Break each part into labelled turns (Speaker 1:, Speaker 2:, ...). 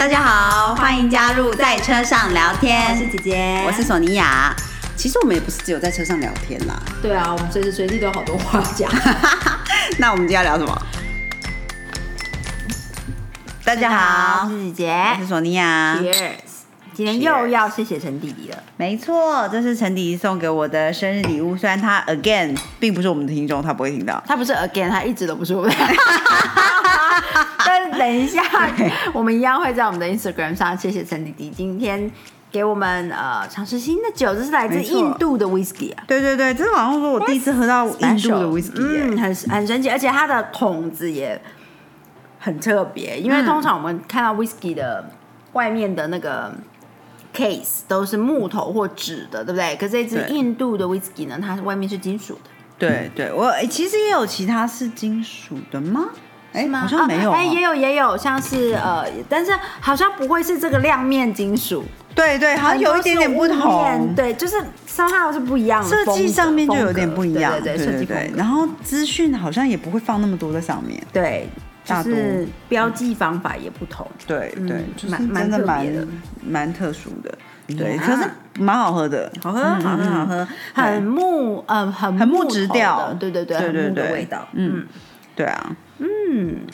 Speaker 1: 大家好，欢迎加入在车上聊天。
Speaker 2: 我是姐姐，
Speaker 1: 我是索尼娅。其实我们也不是只有在车上聊天啦。
Speaker 2: 对啊，我们随时随地都有好多话讲。
Speaker 1: 那我们今天要聊什么？大家好，
Speaker 2: 我是姐姐，
Speaker 1: 我是索尼娅。
Speaker 2: Cheers！今天又要谢谢陈弟弟了。
Speaker 1: 没错，这是陈迪送给我的生日礼物。虽然他 again 并不是我们的听众，他不会听到。
Speaker 2: 他不是 again，他一直都不是我们。但是等一下，我们一样会在我们的 Instagram 上谢谢陈弟弟今天给我们呃尝试新的酒，这是来自印度的 whisky 啊。
Speaker 1: 对对对，这好像说我第一次喝到印度的 whisky，、
Speaker 2: 嗯，很很神奇，而且它的桶子也很特别，因为通常我们看到 whisky 的外面的那个 case 都是木头或纸的，对不对？可是这支印度的 whisky 呢，它外面是金属的，
Speaker 1: 对对，我诶其实也有其他是金属的吗？哎，
Speaker 2: 吗？
Speaker 1: 好像没有、
Speaker 2: 啊哎、也有也有，像是呃，但是好像不会是这个亮面金属，
Speaker 1: 对对，好像有一点点不同。
Speaker 2: 对，就是 somehow 是不一样的
Speaker 1: 设计上面就有点不一样，
Speaker 2: 对对对，
Speaker 1: 然后资讯好像也不会放那么多在上面。
Speaker 2: 对，就是标记方法也不同。
Speaker 1: 对对，
Speaker 2: 嗯
Speaker 1: 就是
Speaker 2: 蛮蛮
Speaker 1: 真的蛮
Speaker 2: 特别的。
Speaker 1: 蛮特殊的。对，可是蛮好喝的，
Speaker 2: 好喝，好喝，好喝，很木，呃，很
Speaker 1: 很木
Speaker 2: 头
Speaker 1: 质调。
Speaker 2: 的对对对，
Speaker 1: 对对
Speaker 2: 很木的
Speaker 1: 对。
Speaker 2: 味道，
Speaker 1: 嗯，对啊，嗯，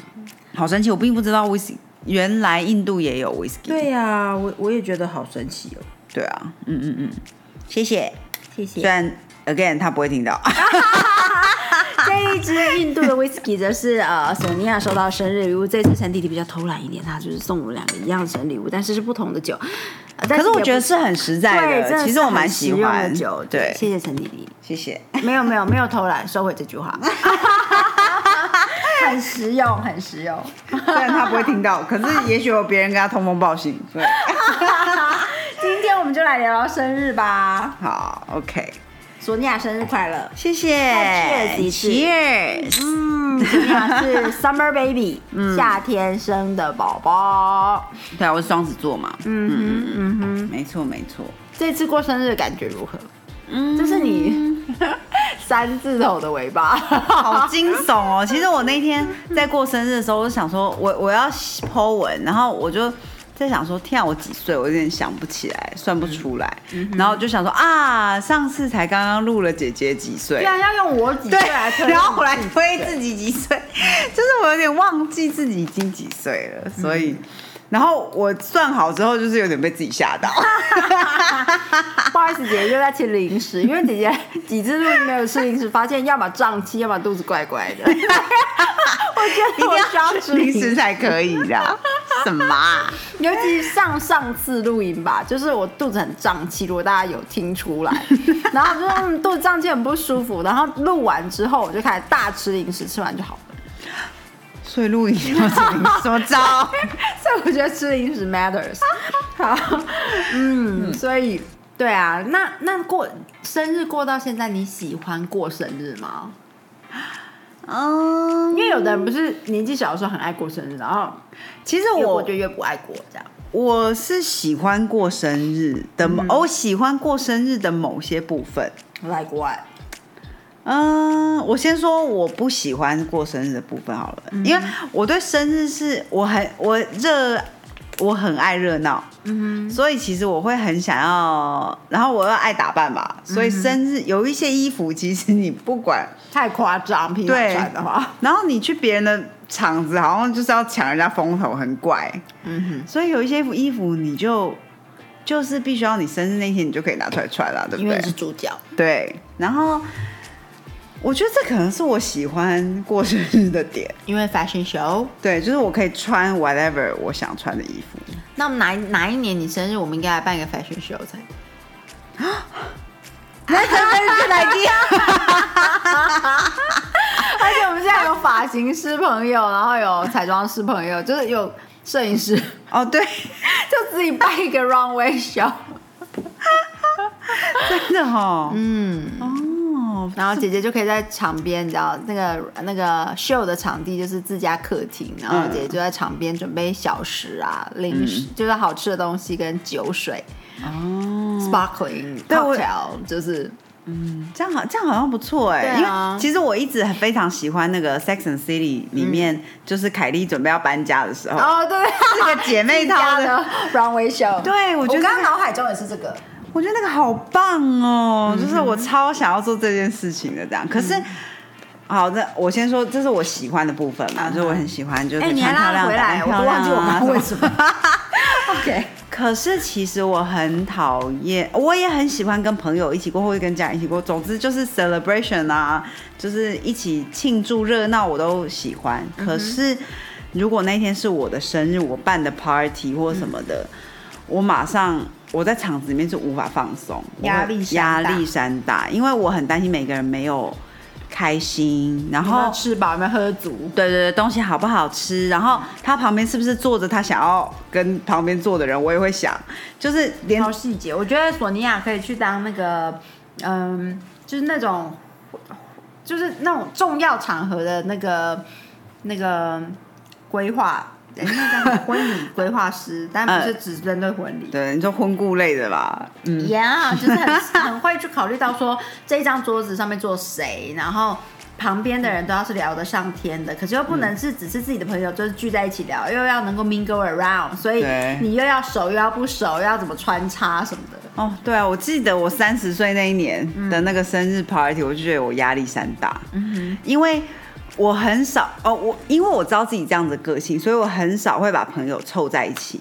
Speaker 1: 好神奇，我并不知道 whisky 原来印度也有 whisky。
Speaker 2: 对呀，我我也觉得好神奇哦，
Speaker 1: 对啊，嗯嗯嗯，谢谢。
Speaker 2: 谢谢。
Speaker 1: 虽然 again 他不会听到，
Speaker 2: 这一支印度的 whisky 则是呃索尼娅收到生日礼物，这次陈弟弟比较偷懒一点，他就是送我们两个一样的生日礼物，但是是不同的酒，
Speaker 1: 可是我觉得是很实在，的，
Speaker 2: 的
Speaker 1: 其实我蛮喜欢
Speaker 2: 的酒，
Speaker 1: 对，
Speaker 2: 谢谢陈弟弟。
Speaker 1: 谢谢。
Speaker 2: 没有没有没有偷懒，收回这句话，很实用，很实用。
Speaker 1: 虽然他不会听到，可是也许有别人跟他通风报信。对，
Speaker 2: 今天我们就来聊聊生日吧，
Speaker 1: 好，OK，
Speaker 2: 索尼娅生日快乐！
Speaker 1: 谢谢
Speaker 2: 再 cheers。嗯，索尼娅是 Summer Baby，、夏天生的宝宝。
Speaker 1: 对啊，我是双子座嘛，
Speaker 2: 嗯哼，嗯哼，
Speaker 1: 没错没错。
Speaker 2: 这次过生日的感觉如何？
Speaker 1: 嗯，
Speaker 2: 这是你三字头的尾巴，
Speaker 1: 好惊悚哦！其实我那天在过生日的时候，我就想说我我要 po 文，然后我就在想说，天啊，我几岁？我有点想不起来，算不出来。然后我就想说啊，上次才刚刚录了姐姐几岁
Speaker 2: 居，然要用我几岁
Speaker 1: 对
Speaker 2: 来推，
Speaker 1: 然后我来推自己几岁，就是我有点忘记自己已经几岁了，所以。然后我算好之后，就是有点被自己吓到。
Speaker 2: 不好意思，姐姐又在吃零食，因为姐姐几次录音没有吃零食，发现要么胀气，要么肚子怪怪的。我觉得我
Speaker 1: 定
Speaker 2: 需要
Speaker 1: 要吃零
Speaker 2: 食，
Speaker 1: 食才可以的。什么啊？
Speaker 2: 尤其上上次录音吧，就是我肚子很胀气，如果大家有听出来，然后就嗯肚子胀气很不舒服，然后录完之后我就开始大吃零食，吃完就好了。
Speaker 1: 所以录影要吃零食什么招？
Speaker 2: 所以我觉得吃零食 matters。好，嗯，所以对啊，那那过生日过到现在，你喜欢过生日吗？
Speaker 1: 嗯，
Speaker 2: 因为有的人不是年纪小的时候很爱过生日，然后
Speaker 1: 其实我
Speaker 2: 就越不爱过这样。
Speaker 1: 我是喜欢过生日的某，我喜欢过生日的某些部分。
Speaker 2: Like what？
Speaker 1: 嗯，我先说我不喜欢过生日的部分好了，因为我对生日是我很我热，我很爱热闹，
Speaker 2: 嗯
Speaker 1: 所以其实我会很想要，然后我又爱打扮吧，所以生日有一些衣服，其实你不管，
Speaker 2: 太夸张，平常
Speaker 1: 对
Speaker 2: 穿的话，
Speaker 1: 然后你去别人的场子，好像就是要抢人家风头，很怪，
Speaker 2: 嗯哼。
Speaker 1: 所以有一些衣服你就就是必须要你生日那天你就可以拿出来穿啦，对
Speaker 2: 哼，因
Speaker 1: 不对？
Speaker 2: 为？是主角，
Speaker 1: 对，然后我觉得这可能是我喜欢过生日的点。
Speaker 2: 因为 fashion show。
Speaker 1: 对，就是我可以穿 whatever 我想穿的衣服。
Speaker 2: 那我们哪一哪一年你生日，我们应该来办一个 fashion show 才。
Speaker 1: 那这是哪地？
Speaker 2: 而且我们现在有发型师朋友，然后有彩妆师朋友，就是有摄影师，
Speaker 1: 哦，对，
Speaker 2: 就自己办一个 runway show。
Speaker 1: 真的哦。
Speaker 2: 嗯，
Speaker 1: 哦，
Speaker 2: 然后姐姐就可以在场边，你知道那个那个秀的场地就是自家客厅，然后姐姐就在场边准备小食啊、零食，就是好吃的东西跟酒水。
Speaker 1: 哦
Speaker 2: ，，sparkling cocktail，就是嗯
Speaker 1: 这样好，这样好像不错哎、因为其实我一直非常喜欢那个《Sex and City》里面，就是凯莉准备要搬家的时候，
Speaker 2: 哦，对，
Speaker 1: 这个姐妹淘的，
Speaker 2: 的 runway show，
Speaker 1: 对我觉得
Speaker 2: 刚刚脑海中也是这个，
Speaker 1: 我觉得那个好棒哦，
Speaker 2: 嗯
Speaker 1: 就是我超想要做这件事情的这样。可是，好，的我先说，这是我喜欢的部分嘛，
Speaker 2: 嗯
Speaker 1: 就是我很喜欢，就是
Speaker 2: 哎，你还
Speaker 1: 穿漂亮、
Speaker 2: 拉回来，
Speaker 1: 打扮漂
Speaker 2: 我都忘记我
Speaker 1: 亮啊
Speaker 2: 刚刚为
Speaker 1: 什么。
Speaker 2: OK，
Speaker 1: 可是其实我很讨厌，我也很喜欢跟朋友一起过，或者跟家人一起过。总之就是 celebration 啊，就是一起庆祝热闹，我都喜欢。
Speaker 2: 嗯
Speaker 1: 可是如果那天是我的生日，我办的 party 或什么的，我马上我在场子里面是无法放松，
Speaker 2: 压力
Speaker 1: 压力山大，因为我很担心每个人没有开心，然后
Speaker 2: 吃饱？有没有喝足？
Speaker 1: 对对对，东西好不好吃，然后他旁边是不是坐着他想要跟旁边坐的人，我也会想，就是连
Speaker 2: 挑细节，我觉得索尼娅可以去当那个，嗯，就是那种，就是那种重要场合的那个那个规划，哎那叫婚礼规划师，但不是只针对婚礼。
Speaker 1: 对你说婚顾类的吧，嗯
Speaker 2: ，Yeah，就是很很会去考虑到说这张桌子上面坐谁，然后旁边的人都要是聊得上天的，可是又不能是只是自己的朋友，就是聚在一起聊，又要能够 mingle around，所以你又要熟又要不熟，又要怎么穿插什么的。
Speaker 1: 哦，对啊，我记得我三十岁那一年的那个生日 party，、我就觉得我压力山大，嗯哼。因为我很少哦，我因为我知道自己这样子的个性，所以我很少会把朋友凑在一起，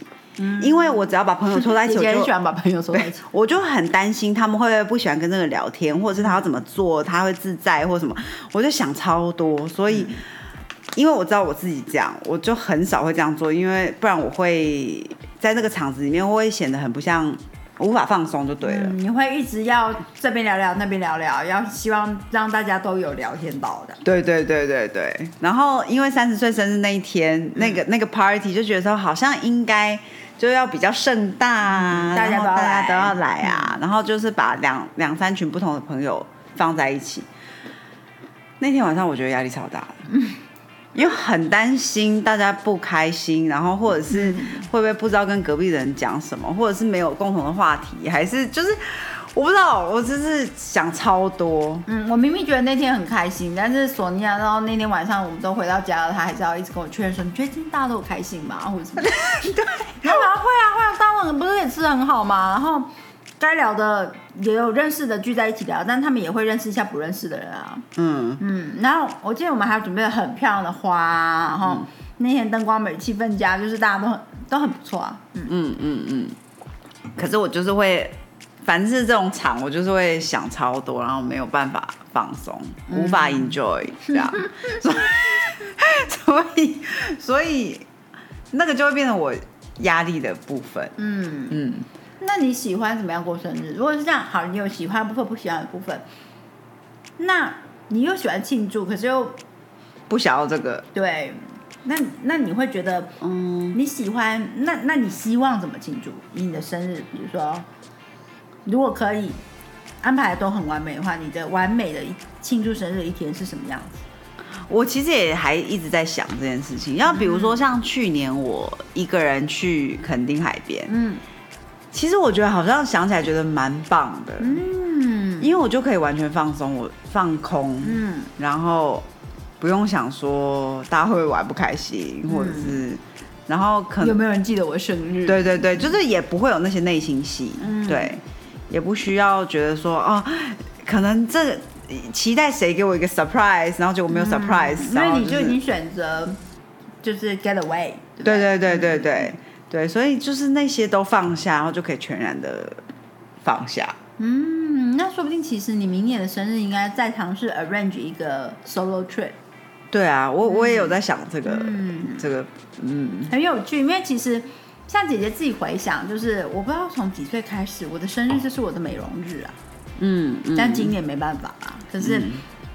Speaker 1: 因为我只要把朋友凑在一起，我就
Speaker 2: 很喜欢把朋友凑在一起。，
Speaker 1: 我就很担心他们会不会不喜欢跟这个聊天，或者是他要怎么做，他会自在或什么，我就想超多，所以。因为我知道我自己这样，我就很少会这样做，因为不然我会在那个场子里面我会显得很不像，无法放松就对了。
Speaker 2: 嗯，你会一直要这边聊聊，那边聊聊，要希望让大家都有聊天到的。
Speaker 1: 对对对对对。然后因为三十岁生日那一天，那个那个 party 就觉得说好像应该就要比较盛大啊，
Speaker 2: 嗯大家都要
Speaker 1: 大家都要来啊，然后就是把两两三群不同的朋友放在一起。那天晚上我觉得压力超大的。因为很担心大家不开心，然后或者是会不会不知道跟隔壁的人讲什么，或者是没有共同的话题，还是就是我不知道，我就是想超多。
Speaker 2: 嗯，我明明觉得那天很开心，但是索尼娅，然后那天晚上我们都回到家了，她还是要一直跟我确认说，你觉得今天大家都有开心吗？或者什么？对，然后我说会啊会啊，当晚不是也吃的很好吗？然后该聊的也有认识的聚在一起聊，但他们也会认识一下不认识的人啊。
Speaker 1: 嗯，
Speaker 2: 嗯，然后我记得我们还有准备了很漂亮的花啊，然后那天灯光美，气氛佳，就是大家都很都很不错啊。嗯，
Speaker 1: 嗯嗯嗯，可是我就是会，凡是这种场，我就是会想超多，然后没有办法放松，无法 enjoy 这样，所以 所以所以那个就会变成我压力的部分。
Speaker 2: 嗯，
Speaker 1: 嗯，
Speaker 2: 那你喜欢怎么样过生日？如果是这样，好，你有喜欢的部分，不喜欢的部分，那你又喜欢庆祝，可是又
Speaker 1: 不想要这个，
Speaker 2: 对，那那你会觉得
Speaker 1: 嗯，
Speaker 2: 你喜欢，那那你希望怎么庆祝？以你的生日，比如说，如果可以安排的都很完美的话，你的完美的一庆祝生日的一天是什么样子？
Speaker 1: 我其实也还一直在想这件事情。要比如说像去年我一个人去垦丁海边，
Speaker 2: 嗯
Speaker 1: 其实我觉得好像想起来觉得蛮棒的，
Speaker 2: 嗯。
Speaker 1: 因为我就可以完全放松，我放空，
Speaker 2: 嗯。
Speaker 1: 然后不用想说大家会不会玩不开心，或者是，然后可能
Speaker 2: 有没有人记得我的生日？，
Speaker 1: 对对对，就是也不会有那些内心戏，
Speaker 2: 嗯。
Speaker 1: 对，也不需要觉得说哦，可能这期待谁给我一个 surprise，然后结果没有 surprise，、
Speaker 2: 嗯因
Speaker 1: 然后
Speaker 2: 为你就是已经选择就是 get away，对不
Speaker 1: 对？对对对对对，所以就是那些都放下，然后就可以全然的放下。
Speaker 2: 嗯，那说不定其实你明年的生日应该再尝试 arrange 一个 solo trip，
Speaker 1: 对啊，我我也有在想这个、
Speaker 2: 嗯。
Speaker 1: 这个，嗯，
Speaker 2: 很有趣，因为其实像姐姐自己回想，就是我不知道从几岁开始，我的生日就是我的美容日啊，
Speaker 1: 嗯嗯，
Speaker 2: 但今年没办法啊。可是，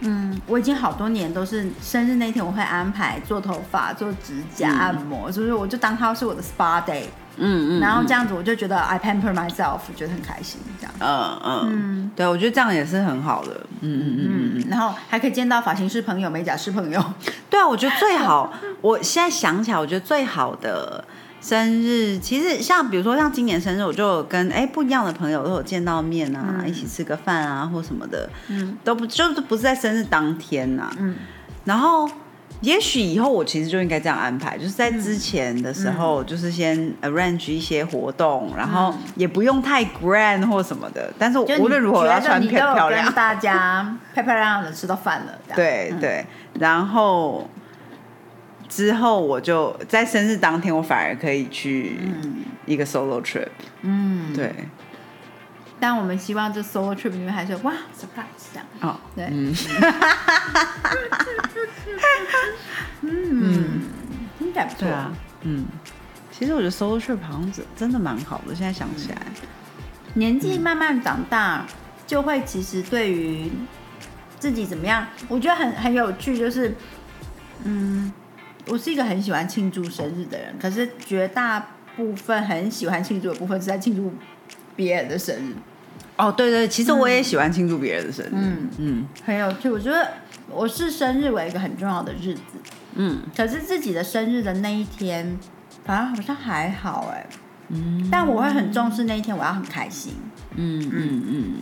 Speaker 2: 嗯我已经好多年都是生日那天我会安排做头发、做指甲、按摩，就是我就当它是我的 SPA day，
Speaker 1: 嗯嗯，
Speaker 2: 然后这样子我就觉得 I pamper myself，觉得很开心这样。
Speaker 1: 嗯嗯，对，我觉得这样也是很好的。嗯嗯嗯
Speaker 2: 嗯，然后还可以见到发型师朋友、美甲师朋友。
Speaker 1: 对啊，我觉得最好，我现在想起来，我觉得最好的生日，其实像比如说像今年生日，我就有跟哎、不一样的朋友都有见到面啊，一起吃个饭啊或什么的，
Speaker 2: 嗯。
Speaker 1: 都不就是不是在生日当天呐、
Speaker 2: 嗯。
Speaker 1: 然后也许以后我其实就应该这样安排，就是在之前的时候，就是先 arrange 一些活动，然后也不用太 grand 或什么的，但是无论如何要穿漂漂亮
Speaker 2: 跟。大家漂漂亮亮的吃到饭了，
Speaker 1: 对对，然后之后我就在生日当天，我反而可以去一个 solo trip。
Speaker 2: 嗯，
Speaker 1: 对，
Speaker 2: 但我们希望这 solo trip 里面还是哇 surprise 这样，
Speaker 1: 哦，
Speaker 2: 对，
Speaker 1: 嗯，
Speaker 2: 嗯，听起来不错，
Speaker 1: 对啊，嗯，其实我觉得 solo trip 好像真真的蛮好的，现在想起来，
Speaker 2: 年纪慢慢长大，就会其实对于自己怎么样，我觉得很很有趣，就是，嗯，我是一个很喜欢庆祝生日的人，可是绝大部分很喜欢庆祝的部分是在庆祝别人的生日，
Speaker 1: 哦，对对，其实我也喜欢庆祝别人的生日，
Speaker 2: 嗯。
Speaker 1: 嗯。
Speaker 2: 很有趣。我觉得我是生日为一个很重要的日子，
Speaker 1: 嗯。
Speaker 2: 可是自己的生日的那一天，反而好像还好哎、
Speaker 1: 嗯。
Speaker 2: 但我会很重视那一天，我要很开心，
Speaker 1: 嗯嗯嗯。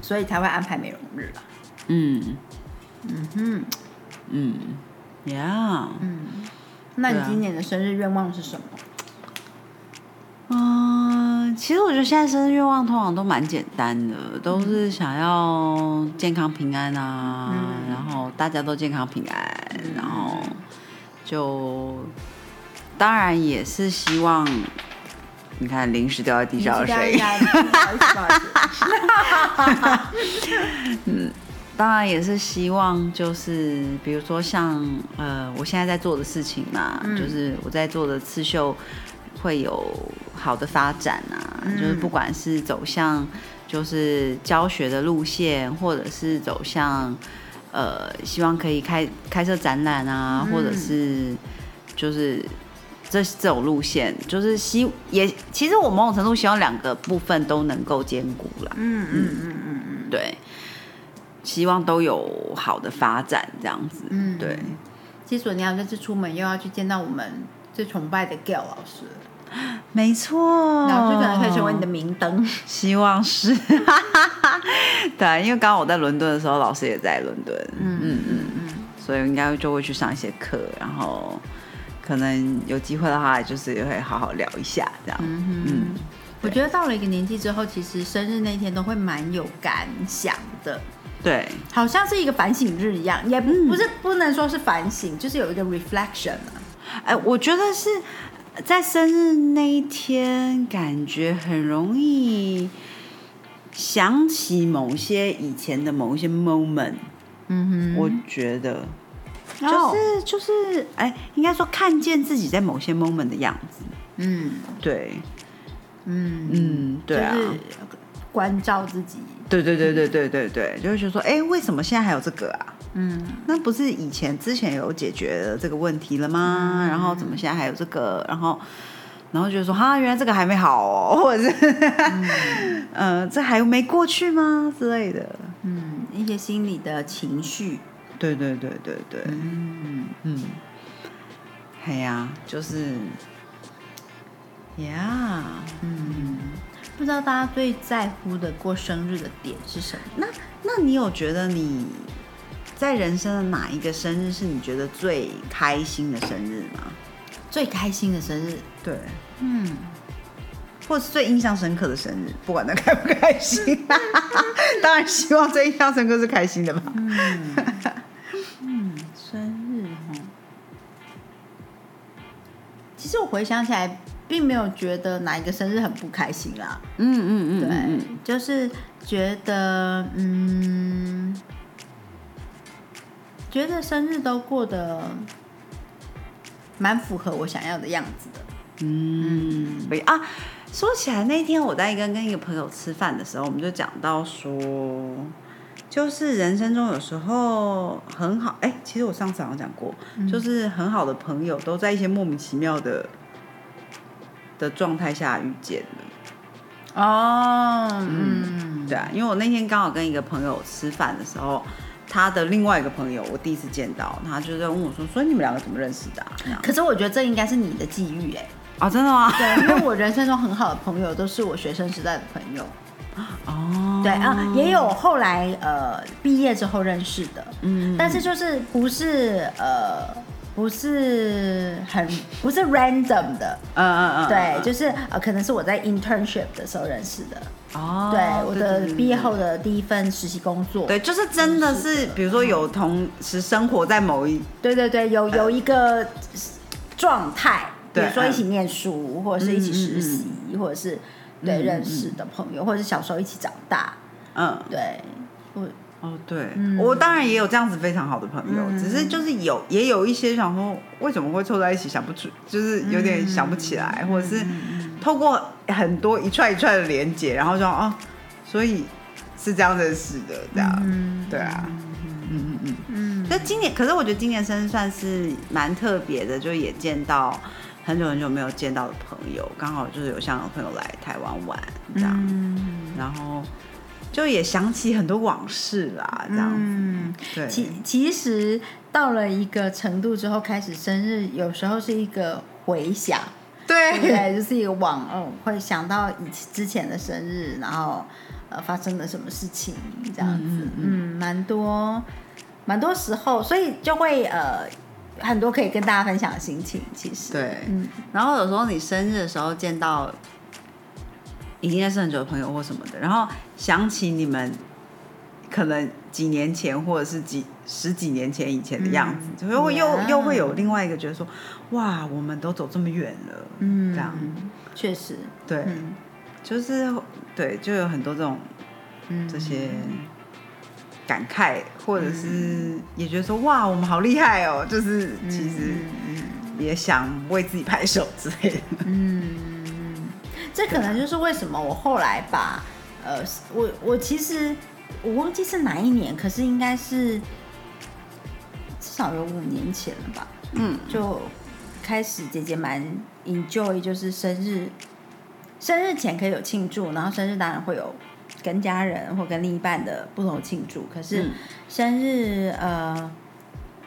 Speaker 2: 所以才会安排美容日吧。
Speaker 1: 嗯。
Speaker 2: 嗯哼，
Speaker 1: 嗯，Yeah，
Speaker 2: 嗯，那你今年的生日愿望是什么？
Speaker 1: 嗯，其实我觉得现在生日愿望通常都蛮简单的，都是想要健康平安啊，
Speaker 2: 嗯。
Speaker 1: 然后大家都健康平安，然后就当然也是希望，你看零食掉在地上的声 当然也是希望就是比如说像呃我现在在做的事情嘛，
Speaker 2: 嗯
Speaker 1: 就是我在做的刺绣会有好的发展啊，
Speaker 2: 嗯
Speaker 1: 就是不管是走向就是教学的路线，或者是走向呃希望可以开开设展览啊，
Speaker 2: 嗯
Speaker 1: 或者是就是。这这种路线就是希也，其实我某种程度希望两个部分都能够兼顾啦。
Speaker 2: 嗯嗯嗯嗯嗯
Speaker 1: 对，希望都有好的发展，这样子。
Speaker 2: 嗯，
Speaker 1: 对。
Speaker 2: 其实你要这次出门又要去见到我们最崇拜的 Gail 老师，
Speaker 1: 没错，
Speaker 2: 老师可能可以成为你的明灯。
Speaker 1: 希望是。对，因为刚刚我在伦敦的时候，老师也在伦敦，嗯嗯嗯嗯，所以应该就会去上一些课，然后可能有机会的话，就是也会好好聊一下这样。
Speaker 2: 嗯
Speaker 1: 嗯
Speaker 2: 我觉得到了一个年纪之后，其实生日那天都会蛮有感想的，
Speaker 1: 对，
Speaker 2: 好像是一个反省日一样，也不
Speaker 1: 嗯
Speaker 2: 不是不能说是反省，就是有一个 reflection 啊。
Speaker 1: 哎，我觉得是在生日那一天，感觉很容易想起某些以前的某一些 moment。
Speaker 2: 嗯哼
Speaker 1: 我觉得
Speaker 2: 哼，
Speaker 1: 就是就是哎，应该说看见自己在某些 moment 的样子。
Speaker 2: 嗯
Speaker 1: 对，
Speaker 2: 嗯
Speaker 1: 嗯，对啊，
Speaker 2: 关照自己。
Speaker 1: 对对对对对对对，就会觉得说，哎，为什么现在还有这个啊？
Speaker 2: 嗯
Speaker 1: 那不是以前之前有解决了这个问题了吗？然后怎么现在还有这个？然后然后觉得说，哈，原来这个还没好哦，或者是，呃，这还没过去吗之类的。
Speaker 2: 嗯，一些心理的情绪。
Speaker 1: 对对对对对，
Speaker 2: 嗯，
Speaker 1: 嗯，嘿呀、就是呀
Speaker 2: 嗯，不知道大家最在乎的过生日的点是什么？
Speaker 1: 那那你有觉得你在人生的哪一个生日是你觉得最开心的生日吗？
Speaker 2: 最开心的生日？
Speaker 1: 对，
Speaker 2: 嗯，
Speaker 1: 或是最印象深刻的生日，不管他开不开心，当然希望最印象深刻是开心的吧。
Speaker 2: 嗯 生日哈。其实我回想起来，并没有觉得哪一个生日很不开心啦。
Speaker 1: 嗯嗯嗯，
Speaker 2: 对，
Speaker 1: 嗯
Speaker 2: 就是觉得，嗯，觉得生日都过得蛮符合我想要的样子的。
Speaker 1: 嗯，对啊。说起来，那天我在跟跟一个朋友吃饭的时候，我们就讲到说，就是人生中有时候很好，哎、其实我上次好像讲过，就是很好的朋友都在一些莫名其妙的的状态下遇见的。
Speaker 2: 哦，嗯，
Speaker 1: 对啊，因为我那天刚好跟一个朋友吃饭的时候，他的另外一个朋友我第一次见到，他就在问我说：“所以你们两个怎么认识的、啊？”
Speaker 2: 可是我觉得这应该是你的际遇哎、
Speaker 1: 哦，真的吗？
Speaker 2: 对，因为我 人生中很好的朋友都是我学生时代的朋友。
Speaker 1: 哦，
Speaker 2: 对啊，也有后来呃毕业之后认识的，嗯，但是就是不是呃不是很不是 random 的，
Speaker 1: 嗯嗯嗯，
Speaker 2: 对，就是呃可能是我在 internship 的时候认识的，
Speaker 1: 哦，
Speaker 2: 对，我的毕业后的第一份实习工作，
Speaker 1: 对，就是真的是，比如说有同时生活在某一，
Speaker 2: 对对对，有有一个状态，比如说一起念书，或者是一起实习，或者是对
Speaker 1: 嗯
Speaker 2: 认识的朋友，或者是小时候一起长大，
Speaker 1: 嗯，
Speaker 2: 对，我
Speaker 1: 哦，对，我当然也有这样子非常好的朋友，只是就是有也有一些想说为什么会凑在一起想不出，就是有点想不起来，或者是透过很多一串一串的连接，然后说哦，所以是这样认识的，这样，对啊，嗯嗯嗯嗯。那今年，可是我觉得今年生日算是蛮特别的，就也见到很久很久没有见到的朋友，刚好就是有香港朋友来台湾玩这样，然后就也想起很多往事啦，这样子，
Speaker 2: 嗯，
Speaker 1: 对，
Speaker 2: 其其实到了一个程度之后，开始生日有时候是一个回想，对。
Speaker 1: 对？
Speaker 2: 就是一个往哦，会想到以之前的生日，然后呃发生了什么事情这样子，嗯，蛮多蛮多时候，所以就会呃很多可以跟大家分享的心情，其实，
Speaker 1: 对，
Speaker 2: 嗯。
Speaker 1: 然后有时候你生日的时候见到已经认识很久的朋友或什么的，然后想起你们可能几年前或者是几十几年前以前的样子，就会又又会有另外一个觉得说，哇，我们都走这么远了，
Speaker 2: 嗯，
Speaker 1: 这样，
Speaker 2: 确实，
Speaker 1: 对，
Speaker 2: 嗯。
Speaker 1: 就是对，就有很多这种
Speaker 2: 嗯，
Speaker 1: 这些感慨，或者是也觉得说，哇，我们好厉害哦，就是其实也想为自己拍手之类的。
Speaker 2: 嗯，这可能就是为什么我后来把呃，我我其实我忘记是哪一年，可是应该是至少有五年前了吧，
Speaker 1: 嗯，
Speaker 2: 就开始姐姐蛮 enjoy 就是生日，生日前可以有庆祝，然后生日当然会有跟家人或跟另一半的不同的庆祝，可是
Speaker 1: 嗯
Speaker 2: 生日呃。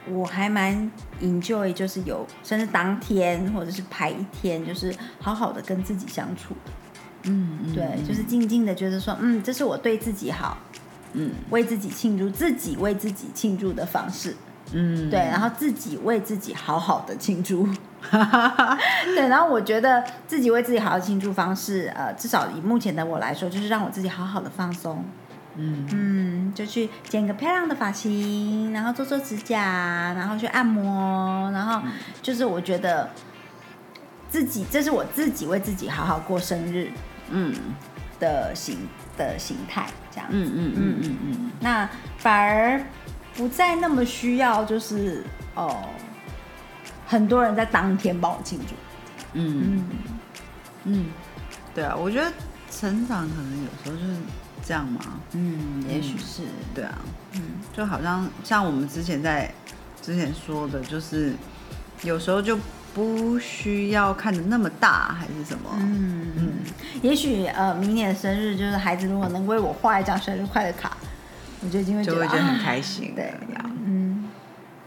Speaker 2: 我还蛮 enjoy，就是有甚至当天或者是排一天，就是好好的跟自己相处。的，
Speaker 1: 嗯嗯
Speaker 2: 对，就是静静的觉得说，嗯，这是我对自己好，
Speaker 1: 嗯。
Speaker 2: 为自己庆祝，自己为自己庆祝的方式，
Speaker 1: 嗯，
Speaker 2: 对，然后自己为自己好好的庆祝，对，然后我觉得自己为自己好好庆祝方式，呃，至少以目前的我来说，就是让我自己好好的放松，
Speaker 1: 嗯。
Speaker 2: 嗯，就去剪个漂亮的发型，然后做做指甲，然后去按摩，然后就是我觉得自己，这是我自己为自己好好过生日
Speaker 1: 嗯。
Speaker 2: 的形的形态，这样。
Speaker 1: 嗯嗯嗯嗯。嗯，
Speaker 2: 那反而不再那么需要，就是哦，很多人在当天帮我庆祝。
Speaker 1: 嗯。
Speaker 2: 嗯。
Speaker 1: 嗯，对啊，我觉得成长可能有时候就是这样吗，
Speaker 2: 嗯，也许是，
Speaker 1: 对啊，
Speaker 2: 嗯。
Speaker 1: 就好像像我们之前在之前说的，就是有时候就不需要看的那么大，还是什么，
Speaker 2: 嗯嗯，也许呃，明年的生日就是孩子如果能为我画一张生日快乐卡，我就已经会觉得
Speaker 1: 就会觉得很
Speaker 2: 啊
Speaker 1: 开心，
Speaker 2: 对嗯。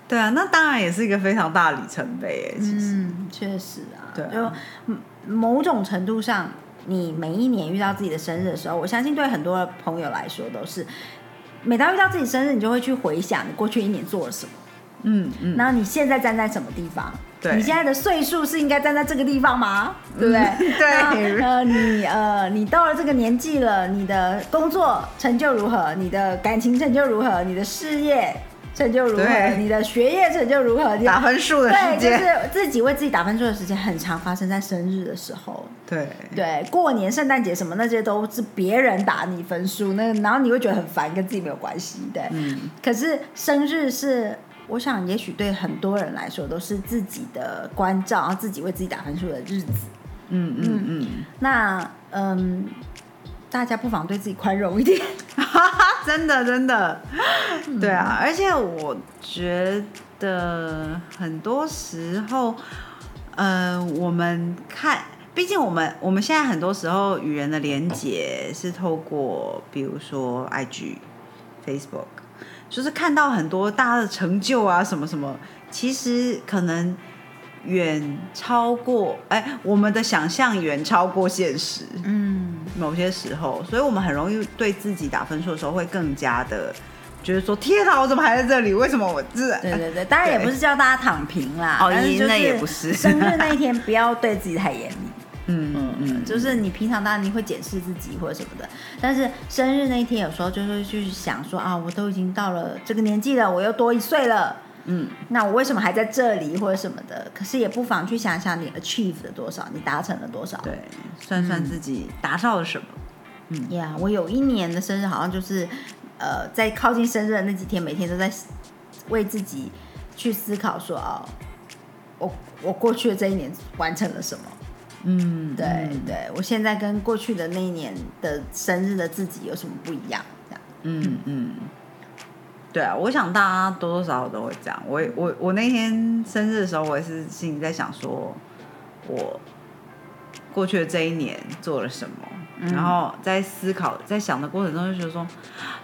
Speaker 1: 对啊，那当然也是一个非常大的里程碑诶，其实，
Speaker 2: 嗯，确实啊，
Speaker 1: 对啊。
Speaker 2: 就嗯某种程度上，你每一年遇到自己的生日的时候，我相信对很多朋友来说都是，每当遇到自己生日，你就会去回想你过去一年做了什么，
Speaker 1: 嗯嗯，
Speaker 2: 然后你现在站在什么地方？
Speaker 1: 对
Speaker 2: 你现在的岁数是应该站在这个地方吗？对不对？
Speaker 1: 对
Speaker 2: 呃，你呃，你到了这个年纪了，你的工作成就如何？你的感情成就如何？你的事业成就如何？你的学业成就如何？你
Speaker 1: 打分数的
Speaker 2: 对，
Speaker 1: 时间，
Speaker 2: 就是自己为自己打分数的时间很常发生在生日的时候。
Speaker 1: 对
Speaker 2: 对，过年、圣诞节什么那些都是别人打你分数，那然后你会觉得很烦，跟自己没有关系。对，
Speaker 1: 嗯
Speaker 2: 可是生日是，我想也许对很多人来说都是自己的关照，然后自己为自己打分数的日子。
Speaker 1: 嗯嗯嗯，
Speaker 2: 那嗯，大家不妨对自己宽容一点。
Speaker 1: 真的真的，对啊，而且我觉得很多时候，呃，我们看，毕竟我们我们现在很多时候与人的连接是透过，比如说 IG、Facebook，就是看到很多大家的成就啊，什么什么，其实可能远超过哎，我们的想象远超过现实。
Speaker 2: 嗯，
Speaker 1: 某些时候，所以我们很容易对自己打分数的时候会更加的觉得说：天哪，我怎么还在这里？为什么我这？
Speaker 2: 对对对，当然也不是叫大家躺平啦，
Speaker 1: 哦那也不是
Speaker 2: 生日那一天不要对自己太严厉。
Speaker 1: 嗯嗯嗯，
Speaker 2: 就是你平常当然你会检视自己或者什么的，但是生日那一天有时候就会去想说啊，我都已经到了这个年纪了，我又多一岁了，
Speaker 1: 嗯，
Speaker 2: 那我为什么还在这里或者什么的？可是也不妨去想想你 achieve 了多少，你达成了多少。
Speaker 1: 对，算算自己达到了什么。
Speaker 2: 嗯呀我有一年的生日好像就是，呃，在靠近生日的那几天，每天都在为自己去思考说，哦，我我过去的这一年完成了什么？
Speaker 1: 嗯，
Speaker 2: 对、对，我现在跟过去的那一年的生日的自己有什么不一样？这样，
Speaker 1: 嗯嗯，对啊，我想大家多多少少都会这样。我我我那天生日的时候，我也是心里在想说，我过去的这一年做了什么，然后在思考、在想的过程中，就觉得说，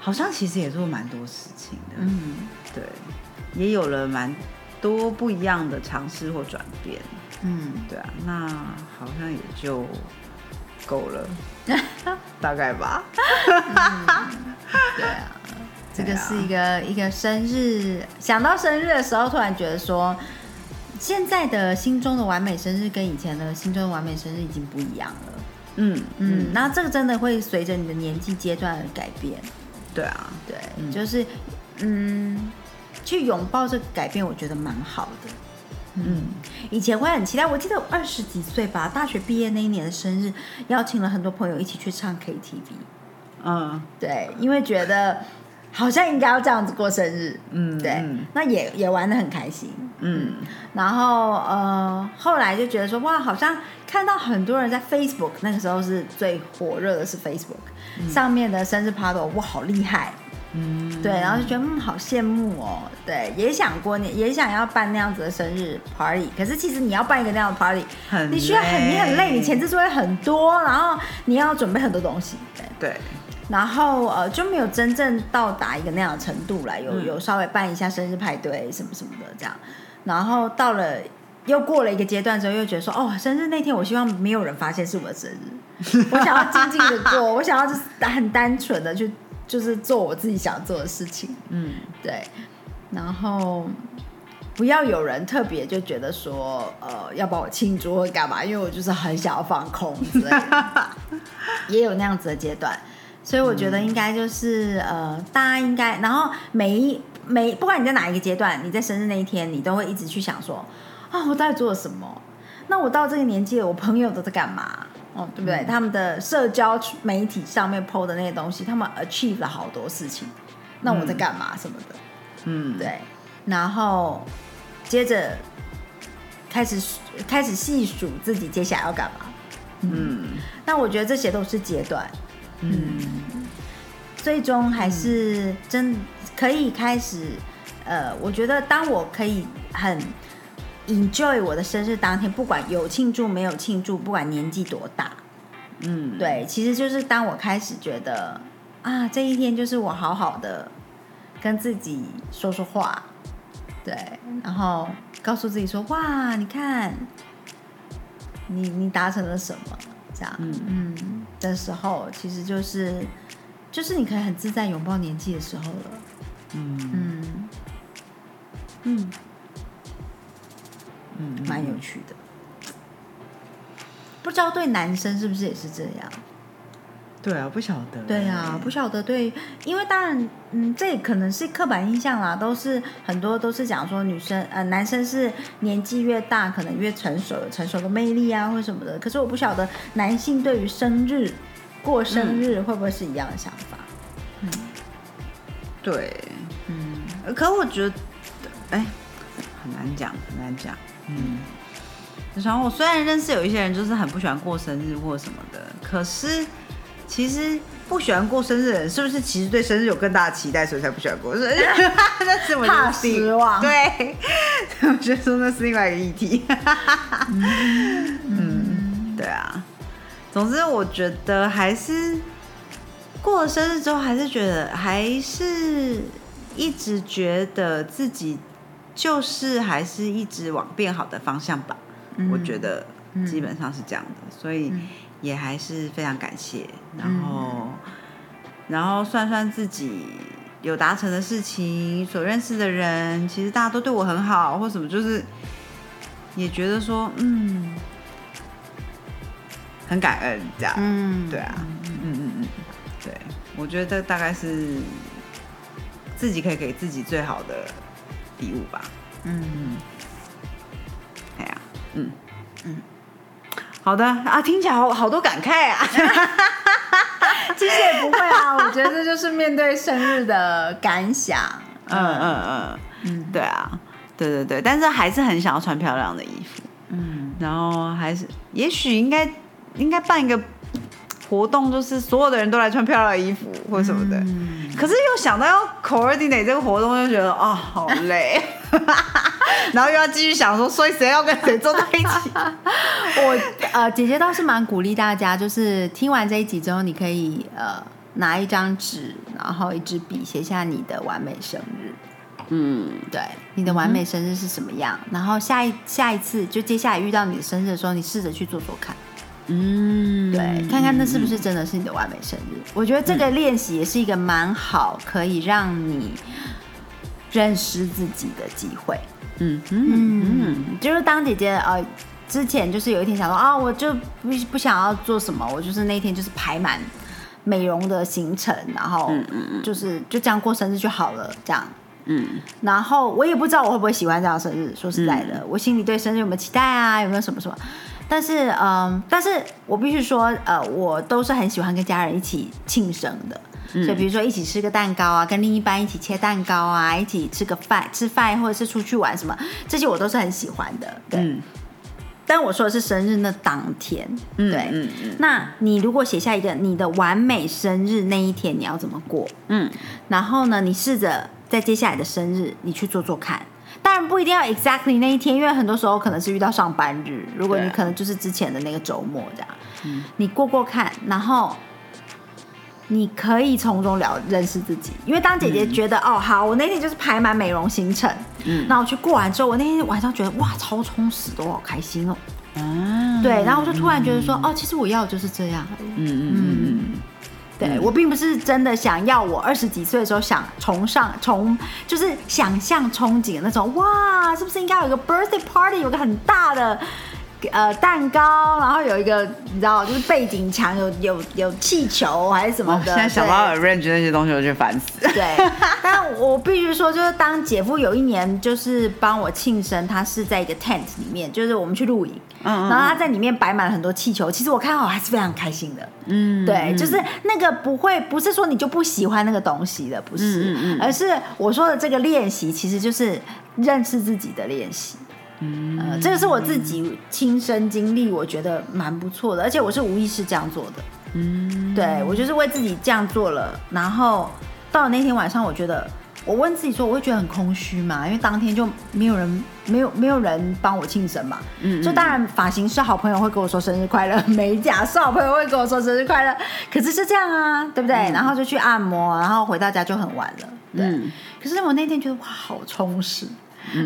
Speaker 1: 好像其实也做了蛮多事情的，
Speaker 2: 嗯，
Speaker 1: 对，也有了蛮多不一样的尝试或转变，
Speaker 2: 嗯，
Speaker 1: 对啊，那好像也就够了，大概吧。
Speaker 2: 对啊，这个是一个一个生日，想到生日的时候，突然觉得说，现在的心中的完美生日跟以前的心中的完美生日已经不一样了。
Speaker 1: 嗯
Speaker 2: 嗯，那这个真的会随着你的年纪阶段而改变。
Speaker 1: 对啊，
Speaker 2: 对，就是嗯，去拥抱这个改变，我觉得蛮好的。
Speaker 1: 嗯
Speaker 2: 以前会很期待，我记得我二十几岁吧，大学毕业那一年的生日，邀请了很多朋友一起去唱 KTV。
Speaker 1: 嗯
Speaker 2: 对，因为觉得好像应该要这样子过生日。
Speaker 1: 嗯，
Speaker 2: 对，
Speaker 1: 嗯
Speaker 2: 那也也玩的很开心。
Speaker 1: 嗯
Speaker 2: 然后呃，后来就觉得说，哇，好像看到很多人在 Facebook，那个时候是最火热的是 Facebook、上面的生日 party，哇，好厉害。
Speaker 1: 嗯，
Speaker 2: 对，然后就觉得嗯，好羡慕哦。对，也想过年，也想要办那样子的生日 party。可是其实你要办一个那样的 party，
Speaker 1: 很
Speaker 2: 你需要很你很累，你前置作业很多，然后你要准备很多东西。对，
Speaker 1: 对，
Speaker 2: 然后呃就没有真正到达一个那样的程度来，有
Speaker 1: 嗯。
Speaker 2: 有稍微办一下生日派对什么什么的这样。然后到了又过了一个阶段之后，又觉得说哦，生日那天我希望没有人发现是我的生日，我想要静静的过，我想要就是很单纯的去就是做我自己想做的事情。
Speaker 1: 嗯。
Speaker 2: 对，然后不要有人特别就觉得说，呃，要帮我庆祝或干嘛，因为我就是很想要放空之类的，也有那样子的阶段，所以我觉得应该就是、呃，大家应该，然后每一每不管你在哪一个阶段，你在生日那一天，你都会一直去想说，啊，我到底做了什么？那我到这个年纪了，我朋友都在干嘛？哦，对不对？他们的社交媒体上面 PO 的那些东西，他们 achieve 了好多事情，那我在干嘛什么的？
Speaker 1: 嗯，
Speaker 2: 对，然后接着开始开始细数自己接下来要干嘛。
Speaker 1: 嗯
Speaker 2: 那我觉得这些都是阶段，
Speaker 1: 嗯。
Speaker 2: 最终还是真可以开始。呃，我觉得当我可以很 enjoy 我的生日当天，不管有庆祝没有庆祝，不管年纪多大，
Speaker 1: 嗯，
Speaker 2: 对，其实就是当我开始觉得啊，这一天就是我好好的跟自己说说话，对，然后告诉自己说，哇，你看，你你达成了什么，这样，
Speaker 1: 嗯。
Speaker 2: 嗯的时候，其实就是就是你可以很自在拥抱年纪的时候了，
Speaker 1: 嗯
Speaker 2: 嗯嗯，
Speaker 1: 嗯
Speaker 2: 蛮有趣的。不知道对男生是不是也是这样？
Speaker 1: 对啊，不晓得，
Speaker 2: 对啊、不晓得对，因为当然，嗯，这也可能是刻板印象啦，都是很多都是讲说女生呃男生是年纪越大可能越成熟，有成熟的魅力啊或什么的。可是我不晓得男性对于生日过生日会不会是一样的想法？
Speaker 1: 嗯对，
Speaker 2: 嗯
Speaker 1: 呃可我觉得，哎，很难讲，很难讲，嗯。然后我虽然认识有一些人就是很不喜欢过生日或什么的，可是其实不喜欢过生日的人，是不是其实对生日有更大的期待，所以才不喜欢过生日？那是我
Speaker 2: 怕
Speaker 1: 就是
Speaker 2: 失望
Speaker 1: 对，我觉得说那是另外一个议题。嗯，对啊。总之，我觉得还是过了生日之后，还是觉得还是一直觉得自己就是还是一直往变好的方向吧。我觉得基本上是这样的，所以也还是非常感谢。然后，然后算算自己有达成的事情，所认识的人，其实大家都对我很好，或什么，就是也觉得说，嗯，很感恩这样。
Speaker 2: 嗯，
Speaker 1: 对啊，嗯嗯嗯，对，我觉得大概是自己可以给自己最好的礼物吧。
Speaker 2: 嗯，
Speaker 1: 哎呀，嗯嗯，好的啊，听起来好好多感慨啊。
Speaker 2: 其实也不会啊，我觉得这就是面对生日的感想。
Speaker 1: 嗯嗯嗯嗯，对啊，对对对，但是还是很想要穿漂亮的衣服。
Speaker 2: 嗯，
Speaker 1: 然后还是，也许应该应该办一个活动，就是所有的人都来穿漂亮的衣服或什么的。可是又想到要 coordinate 这个活动，就觉得啊、好累。然后又要继续想说，所以谁要跟谁坐在一起？
Speaker 2: 我呃，姐姐倒是蛮鼓励大家，就是听完这一集之后，你可以呃拿一张纸，然后一支笔，写下你的完美生日。
Speaker 1: 嗯，
Speaker 2: 对，你的完美生日是什么样？然后下一下一次，就接下来遇到你的生日的时候，你试着去做做看，
Speaker 1: 嗯，
Speaker 2: 对，看看那是不是真的是你的完美生日。我觉得这个练习也是一个蛮好，可以让你认识自己的机会。
Speaker 1: 嗯嗯嗯
Speaker 2: 就是当姐姐呃，之前就是有一天想说啊，我就不不想要做什么，我就是那天就是排满美容的行程，然后就是就这样过生日就好了，这样。
Speaker 1: 嗯
Speaker 2: 然后我也不知道我会不会喜欢这样的生日，说实在的，我心里对生日有没有期待啊，有没有什么什么？但是嗯，但是我必须说，呃，我都是很喜欢跟家人一起庆生的。所以比如说一起吃个蛋糕啊，跟另一半一起切蛋糕啊，一起吃个饭、吃饭或者是出去玩什么，这些我都是很喜欢的。对，
Speaker 1: 嗯
Speaker 2: 但我说的是生日那当天。
Speaker 1: 嗯
Speaker 2: 对，
Speaker 1: 嗯嗯
Speaker 2: 那你如果写下一个你的完美生日那一天你要怎么过？
Speaker 1: 嗯
Speaker 2: 然后呢，你试着在接下来的生日你去做做看。当然不一定要 exactly 那一天，因为很多时候可能是遇到上班日，如果你可能就是之前的那个周末这样，你过过看，然后你可以从中了认识自己。因为当姐姐觉得、哦好，我那天就是排满美容行程，
Speaker 1: 嗯。
Speaker 2: 那我去过完之后，我那天晚上觉得哇超充实的，我好开心哦。
Speaker 1: 啊，
Speaker 2: 对，然后我就突然觉得说，哦，其实我要的就是这样。
Speaker 1: 嗯嗯嗯
Speaker 2: 对我并不是真的想要我二十几岁的时候想崇尚崇，就是想象憧憬的那种，哇，是不是应该有一个 birthday party，有个很大的呃蛋糕，然后有一个你知道，就是背景墙有有有气球还是什么
Speaker 1: 哦，
Speaker 2: 的。
Speaker 1: 现在想到 arrange 那些东西，我就烦死。
Speaker 2: 对，但我必须说，就是当姐夫有一年就是帮我庆生，他是在一个 tent 里面，就是我们去露营，
Speaker 1: 嗯嗯
Speaker 2: 然后他在里面摆满了很多气球，其实我看到我还是非常开心的。
Speaker 1: 嗯，
Speaker 2: 对，就是那个不会，不是说你就不喜欢那个东西的，不是，而是我说的这个练习，其实就是认识自己的练习。
Speaker 1: 嗯
Speaker 2: 呃，这个是我自己亲身经历，我觉得蛮不错的，而且我是无意识这样做的。
Speaker 1: 嗯
Speaker 2: 对我就是为自己这样做了，然后到了那天晚上，我觉得我问自己说，我会觉得很空虚嘛，因为当天就没有人，没有没有人帮我庆生嘛。
Speaker 1: 嗯
Speaker 2: 就当然发型师好朋友会跟我说生日快乐，美甲师好朋友会跟我说生日快乐，可是是这样啊，对不对？然后就去按摩，然后回到家就很晚了。对，
Speaker 1: 嗯
Speaker 2: 可是我那天觉得哇，好充实，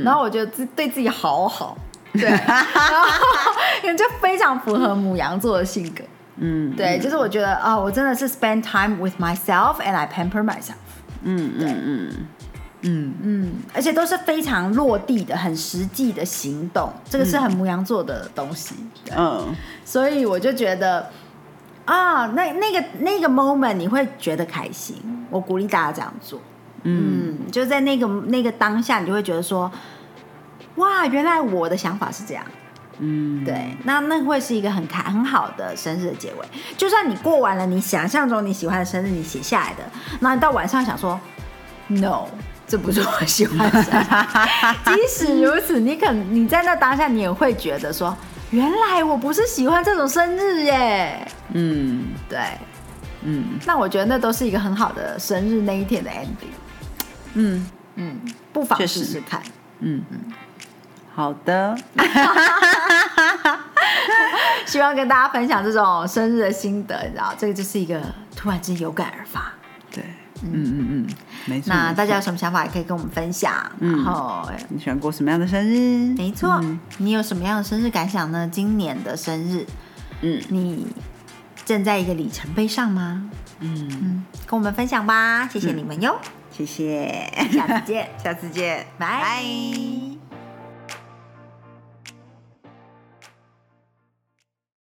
Speaker 2: 然后我觉得自对自己好好。对，然后也就非常符合母羊座的性格。
Speaker 1: 嗯
Speaker 2: 对，就是我觉得啊、我真的是 spend time with myself and I pamper myself。
Speaker 1: 嗯嗯嗯嗯
Speaker 2: 嗯，而且都是非常落地的、很实际的行动，这个是很母羊座的东西。
Speaker 1: 嗯
Speaker 2: 所以我就觉得啊，那那个那个 moment 你会觉得开心。我鼓励大家这样做。
Speaker 1: 嗯
Speaker 2: 嗯，就在那个那个当下，你就会觉得说，哇，原来我的想法是这样。
Speaker 1: 嗯，
Speaker 2: 对，那那会是一个很开很好的生日的结尾。就算你过完了你想象中你喜欢的生日，你写下来的，那你到晚上想说，no，这不是我喜欢的生。即使如此，你可你在那当下，你也会觉得说，原来我不是喜欢这种生日耶。
Speaker 1: 嗯
Speaker 2: 对，
Speaker 1: 嗯
Speaker 2: 那我觉得那都是一个很好的生日那一天的 ending。
Speaker 1: 嗯
Speaker 2: 嗯，不妨
Speaker 1: 确实。
Speaker 2: 试试看。
Speaker 1: 嗯嗯，好的，
Speaker 2: 希望跟大家分享这种生日的心得，你知道，这个就是一个突然之间有感而发。
Speaker 1: 对，嗯。嗯嗯，没错
Speaker 2: 那大家有什么想法也可以跟我们分享。
Speaker 1: 嗯。
Speaker 2: 然后，
Speaker 1: 你喜欢过什么样的生日？
Speaker 2: 没错，
Speaker 1: 嗯。
Speaker 2: 你有什么样的生日感想呢？今年的生日，
Speaker 1: 嗯。
Speaker 2: 你正在一个里程碑上吗？
Speaker 1: 嗯，
Speaker 2: 嗯，跟我们分享吧，谢谢你们哟，
Speaker 1: 谢谢，
Speaker 2: 下次见，
Speaker 1: 下次见，
Speaker 2: 拜。